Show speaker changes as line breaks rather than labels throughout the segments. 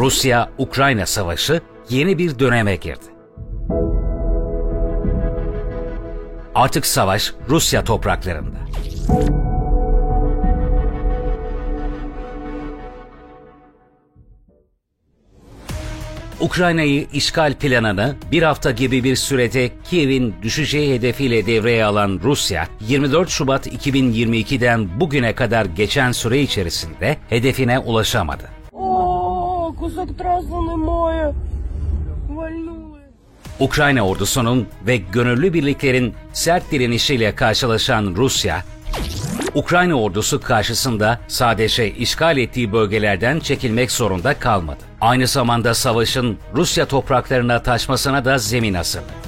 Rusya-Ukrayna savaşı yeni bir döneme girdi. Artık savaş Rusya topraklarında. Ukrayna'yı işgal planını bir hafta gibi bir sürede Kiev'in düşeceği hedefiyle devreye alan Rusya, 24 Şubat 2022'den bugüne kadar geçen süre içerisinde hedefine ulaşamadı.
Mızrak trasını moya.
Ukrayna ordusunun ve gönüllü birliklerin sert direnişiyle karşılaşan Rusya, Ukrayna ordusu karşısında sadece işgal ettiği bölgelerden çekilmek zorunda kalmadı. Aynı zamanda savaşın Rusya topraklarına taşmasına da zemin hazırladı.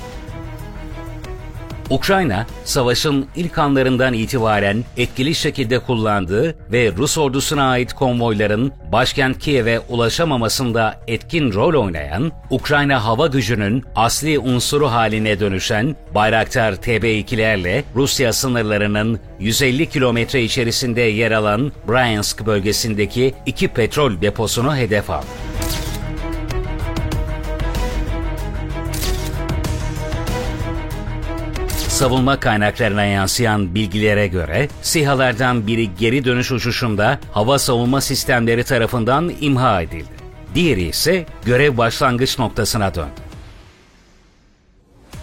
Ukrayna, savaşın ilk anlarından itibaren etkili şekilde kullandığı ve Rus ordusuna ait konvoyların başkent Kiev'e ulaşamamasında etkin rol oynayan, Ukrayna hava gücünün asli unsuru haline dönüşen Bayraktar TB2'lerle Rusya sınırlarının 150 kilometre içerisinde yer alan Bryansk bölgesindeki iki petrol deposunu hedef aldı. Savunma kaynaklarına yansıyan bilgilere göre SİHA'lardan biri geri dönüş uçuşunda hava savunma sistemleri tarafından imha edildi. Diğeri ise görev başlangıç noktasına döndü.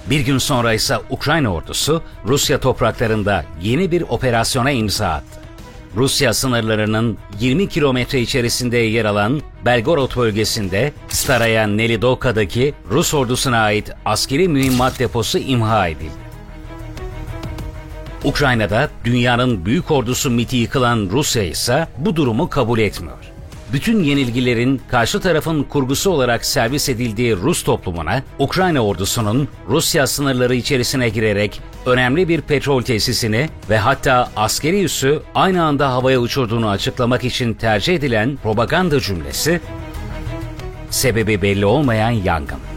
Bir gün sonra ise Ukrayna ordusu Rusya topraklarında yeni bir operasyona imza attı. Rusya sınırlarının 20 kilometre içerisinde yer alan Belgorod bölgesinde Staraya Nelidovka'daki Rus ordusuna ait askeri mühimmat deposu imha edildi. Ukrayna'da dünyanın büyük ordusu miti yıkılan Rusya ise bu durumu kabul etmiyor. Bütün yenilgilerin karşı tarafın kurgusu olarak servis edildiği Rus toplumuna Ukrayna ordusunun Rusya sınırları içerisine girerek önemli bir petrol tesisini ve hatta askeri üssü aynı anda havaya uçurduğunu açıklamak için tercih edilen propaganda cümlesi sebebi belli olmayan yangın.